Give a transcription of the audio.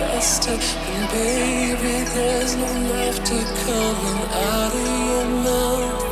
faster. And baby, there's no laughter coming out of your mouth.